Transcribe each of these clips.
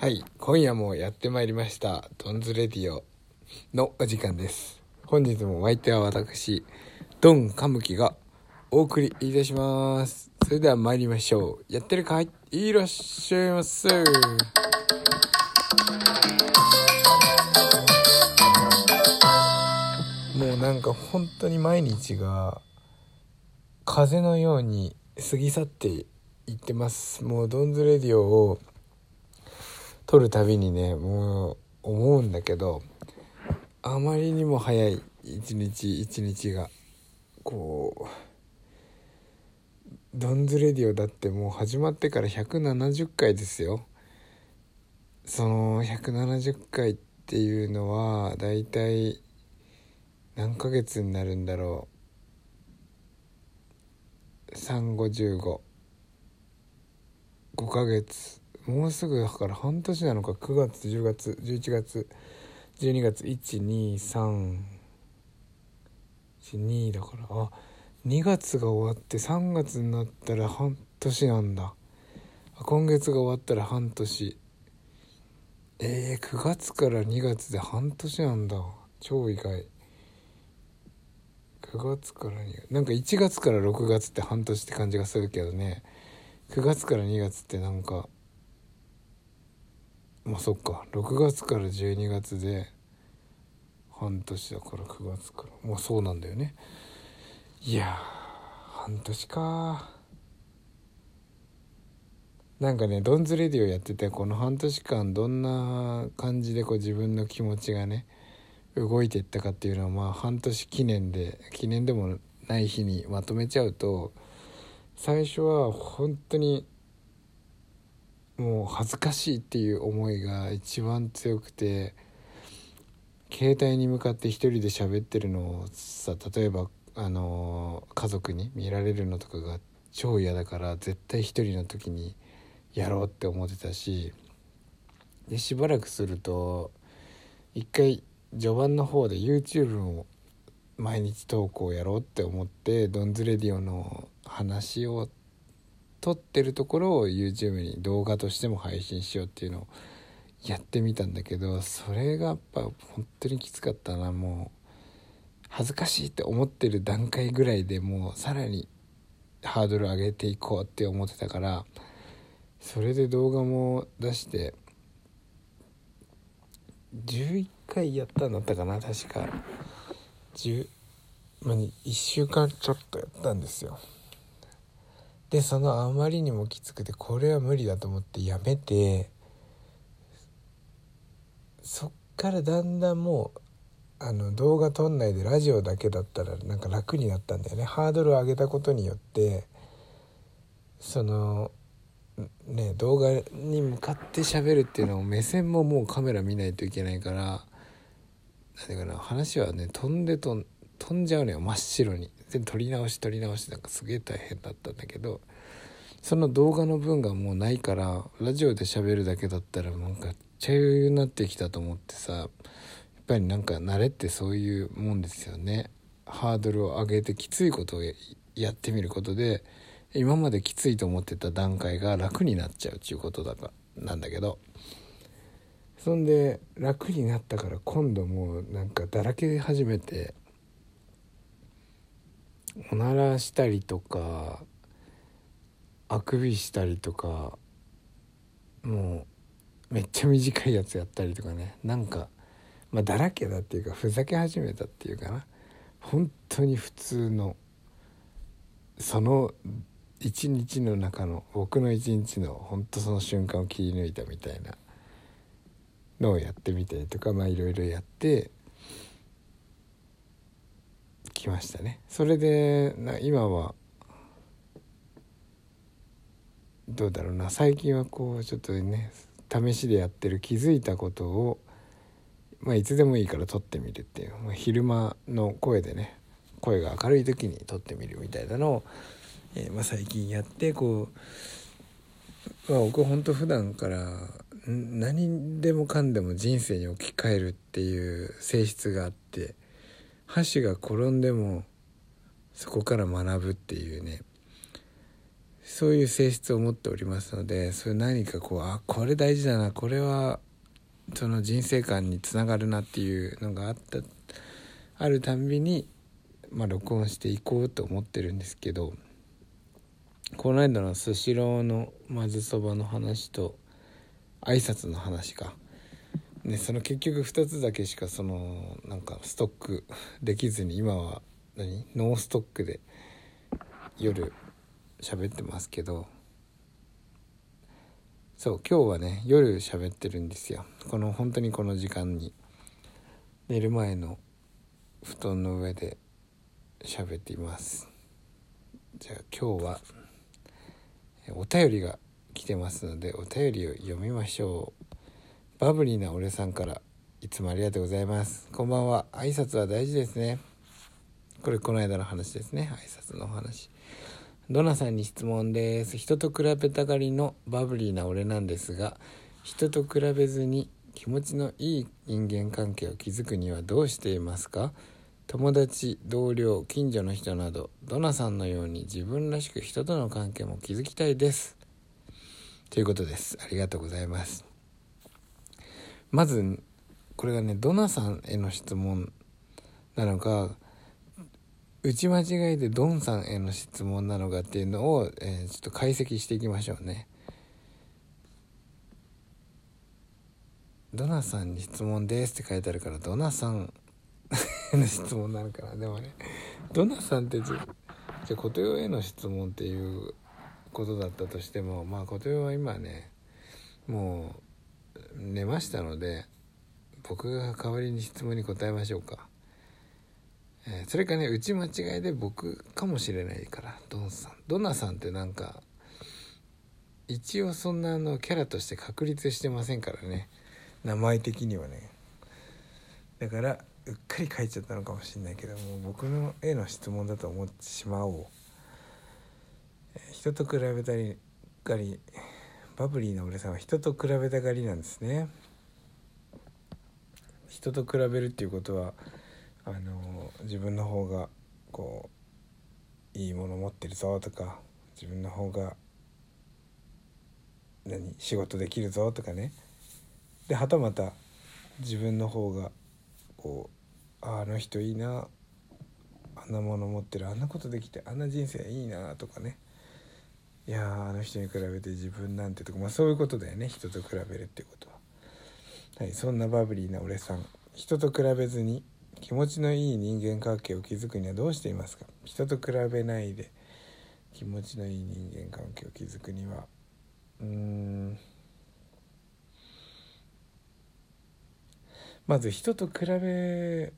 はい今夜もやってまいりましたドンズレディオのお時間です。本日もお相手は私ドンカムキがお送りいたします。それでは参りましょう。やってるかい？いらっしゃいませ。もうなんか本当に毎日が風のように過ぎ去っていってます。もうドンズレディオを撮るたびにねもう思うんだけどあまりにも早い一日一日がこうドンズレディオだってもう始まってから170回ですよ。その170回っていうのはだいたい何ヶ月になるんだろう。3555ヶ月。もうすぐだから半年なのか9月10月11月12月12312だから。あ2月が終わって3月になったら半年なんだ。今月が終わったら半年。えー、9月から2月で半年なんだ。超意外。9月から2月。なんか1月から6月って半年って感じがするけどね。9月から2月ってなんかまあそっか。6月から12月で半年だから9月から。まあそうなんだよね。いや半年かなんかねドンズレディオやっててこの半年間どんな感じでこう自分の気持ちがね動いていったかっていうのはまあ半年記念で記念でもない日にまとめちゃうと最初は本当にもう恥ずかしいっていう思いが一番強くて携帯に向かって一人で喋ってるのをさ例えばあの家族に見られるのとかが超嫌だから絶対一人の時にやろうって思ってたしでしばらくすると一回序盤の方で YouTube を毎日投稿やろうって思ってドンズレディオの話を撮ってるところを YouTube に動画としても配信しようっていうのをやってみたんだけどそれがやっぱ本当にきつかったな。もう恥ずかしいって思ってる段階ぐらいでもうさらにハードル上げていこうって思ってたからそれで動画も出して11回やったんだったかな確か。10まあ、1週間ちょっとやったんですよ。でそのあまりにもきつくてこれは無理だと思ってやめてそっからだんだんもうあの動画撮んないでラジオだけだったらなんか楽になったんだよね。ハードルを上げたことによってそのね動画に向かって喋るっていうのを目線ももうカメラ見ないといけないから何て言うかな話はね飛んでと飛んじゃうのよ真っ白に。で撮り直し撮り直しなんかすげえ大変だったんだけどその動画の分がもうないからラジオで喋るだけだったらなんか茶余になってきたと思ってさやっぱりなんか慣れってそういうもんですよね。ハードルを上げてきついことをやってみることで今まできついと思ってた段階が楽になっちゃうっていうことだかなんだけど。そんで楽になったから今度もうなんかだらけ始めておならしたりとかあくびしたりとかもうめっちゃ短いやつやったりとかね。なんかまあだらけだっていうかふざけ始めたっていうかな。本当に普通のその一日の中の僕の一日の本当その瞬間を切り抜いたみたいなのをやってみたりとかまあいろいろやってきましたね。それでな今はどうだろうな。最近はこうちょっとね試しでやってる気づいたことをまあいつでもいいから撮ってみるっていう、まあ、昼間の声でね声が明るい時に撮ってみるみたいなのを、えー、まあ、最近やってこう、まあ、僕ほんと普段から何でもかんでも人生に置き換えるっていう性質があって箸が転んでもそこから学ぶっていうねそういう性質を持っておりますのでそれ何かこうあこれ大事だなこれはその人生観につながるなっていうのがあったあるたんびに、まあ、録音していこうと思ってるんですけどこの間のスシローのまぜそばの話と挨拶の話か、ね、その結局2つだけしかそのなんかストックできずに今は何？ノーストックで夜喋ってますけど。そう今日はね夜喋ってるんですよ。この本当にこの時間に。寝る前の布団の上で喋っています。じゃあ今日はお便りが来てますのでお便りを読みましょう。バブリーな俺さんからいつもありがとうございます。こんばんは。挨拶は大事ですね。これこの間の話ですね。挨拶のお話。ドナさんに質問です。人と比べたがりのバブリーな俺なんですが人と比べずに気持ちのいい人間関係を築くにはどうしていますか？友達同僚近所の人などドナさんのように自分らしく人との関係も築きたいです。ということです。ありがとうございます。まずこれがねドナさんへの質問なのか打ち間違いでドンさんへの質問なのかっていうのを、えー、ちょっと解析していきましょうね。ドナさんに質問ですって書いてあるからドナさんへの質問なのかな。でもねドナさんってじゃあ琴代への質問っていうことだったとしてもまあ琴代は今ねもう寝ましたので僕が代わりに質問に答えましょうか、えー、それかね打ち間違いで僕かもしれないからドンさん。ドナさんってなんか一応そんなあのキャラとして確立してませんからね。名前的にはね。だからうっかり書いちゃったのかもしれないけども僕の絵の質問だと思ってしまおう、え人と比べたりがりバブリーな俺さんは人と比べたがりなんですね。人と比べるっていうことはあの自分の方がこういいもの持ってるぞとか自分の方が何仕事できるぞとかね。ではたまた自分の方がこうあの人いいなあんなもの持ってるあんなことできてあんな人生いいなとかね。いやあの人に比べて自分なんてとかまあそういうことだよね。人と比べるっていうことは。はい、そんなバブリーな俺さん。人と比べずに気持ちのいい人間関係を築くにはどうしていますか？人と比べないで気持ちのいい人間関係を築くには。うーん。まず人と比べ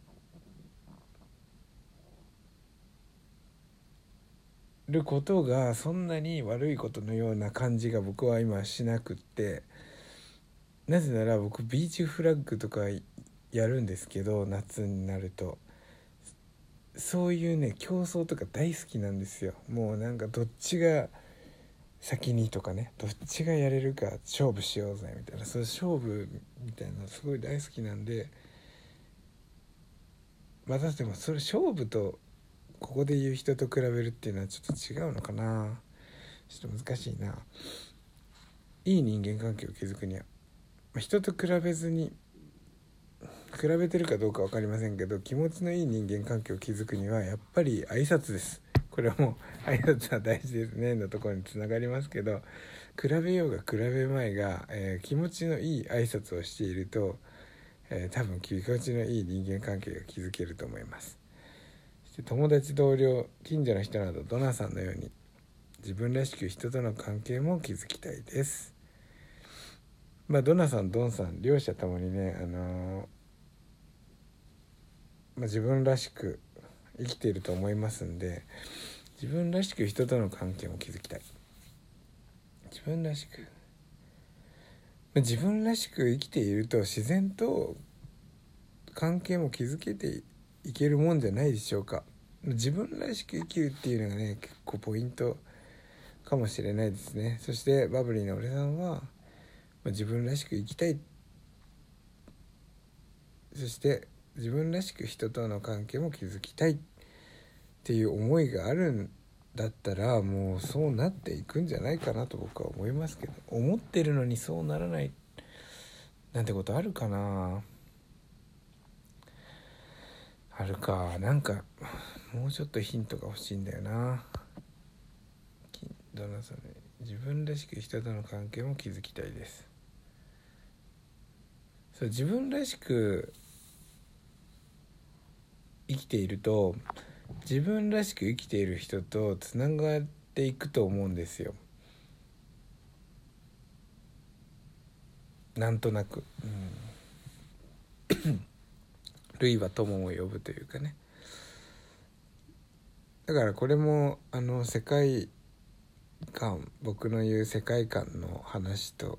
ることがそんなに悪いことのような感じが僕は今しなくってなぜなら僕ビーチフラッグとかやるんですけど夏になると。そういうね競争とか大好きなんですよ。もうなんかどっちが先にとかねどっちがやれるか勝負しようぜみたいな。その勝負みたいなのすごい大好きなんでまたでもそれ勝負とここで言う人と比べるっていうのはちょっと違うのかな。ちょっと難しいな。いい人間関係を築くには、まあ、人と比べずに比べてるかどうか分かりませんけど気持ちのいい人間関係を築くにはやっぱり挨拶です。これはもう挨拶は大事ですね。のところにつながりますけど比べようが比べまいが、えー、気持ちのいい挨拶をしていると、えー、多分気持ちのいい人間関係が築けると思います。友達同僚近所の人などドナさんのように自分らしく人との関係も築きたいです。まあドナさんドンさん両者ともにねあのー、まあ、自分らしく生きていると思いますんで自分らしく人との関係も築きたい。自分らしく、まあ、自分らしく生きていると自然と関係も築けていけるもんじゃないでしょうか。自分らしく生きるっていうのがね結構ポイントかもしれないですね。そしてバブリーの俺さんは、ま、自分らしく生きたい。そして自分らしく人との関係も築きたい。っていう思いがあるんだったらもうそうなっていくんじゃないかなと僕は思いますけど。思ってるのにそうならないなんてことあるかな。あるか。なんかもうちょっとヒントが欲しいんだよな。どなそれ。自分らしく人との関係も築きたいです。そう自分らしく生きていると自分らしく生きている人とつながっていくと思うんですよ。なんとなく、うん、類は友を呼ぶというかね。だからこれもあの世界観僕の言う世界観の話と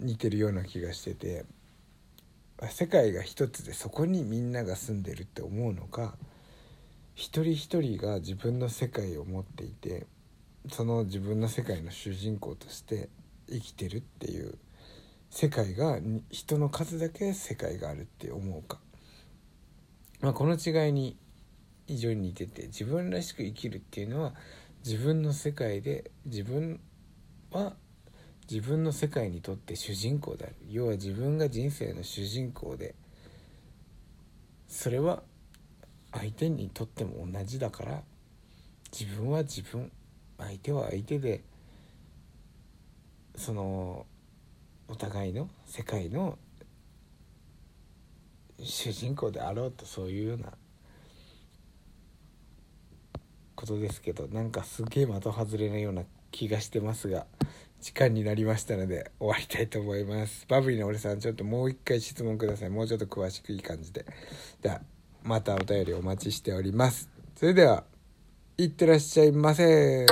似てるような気がしてて世界が一つでそこにみんなが住んでるって思うのか一人一人が自分の世界を持っていてその自分の世界の主人公として生きてるっていう世界が人の数だけ世界があるって思うか、まあ、この違いに非常に似てて自分らしく生きるっていうのは自分の世界で自分は自分の世界にとって主人公である。要は自分が人生の主人公でそれは相手にとっても同じだから自分は自分相手は相手でそのお互いの世界の主人公であろうとそういうようなことですけどなんかすげえ的外れなような気がしてますが時間になりましたので終わりたいと思います。バブリーの俺さんちょっともう一回質問ください。もうちょっと詳しくいい感じで。ではまたお便りお待ちしております。それではいってらっしゃいませ。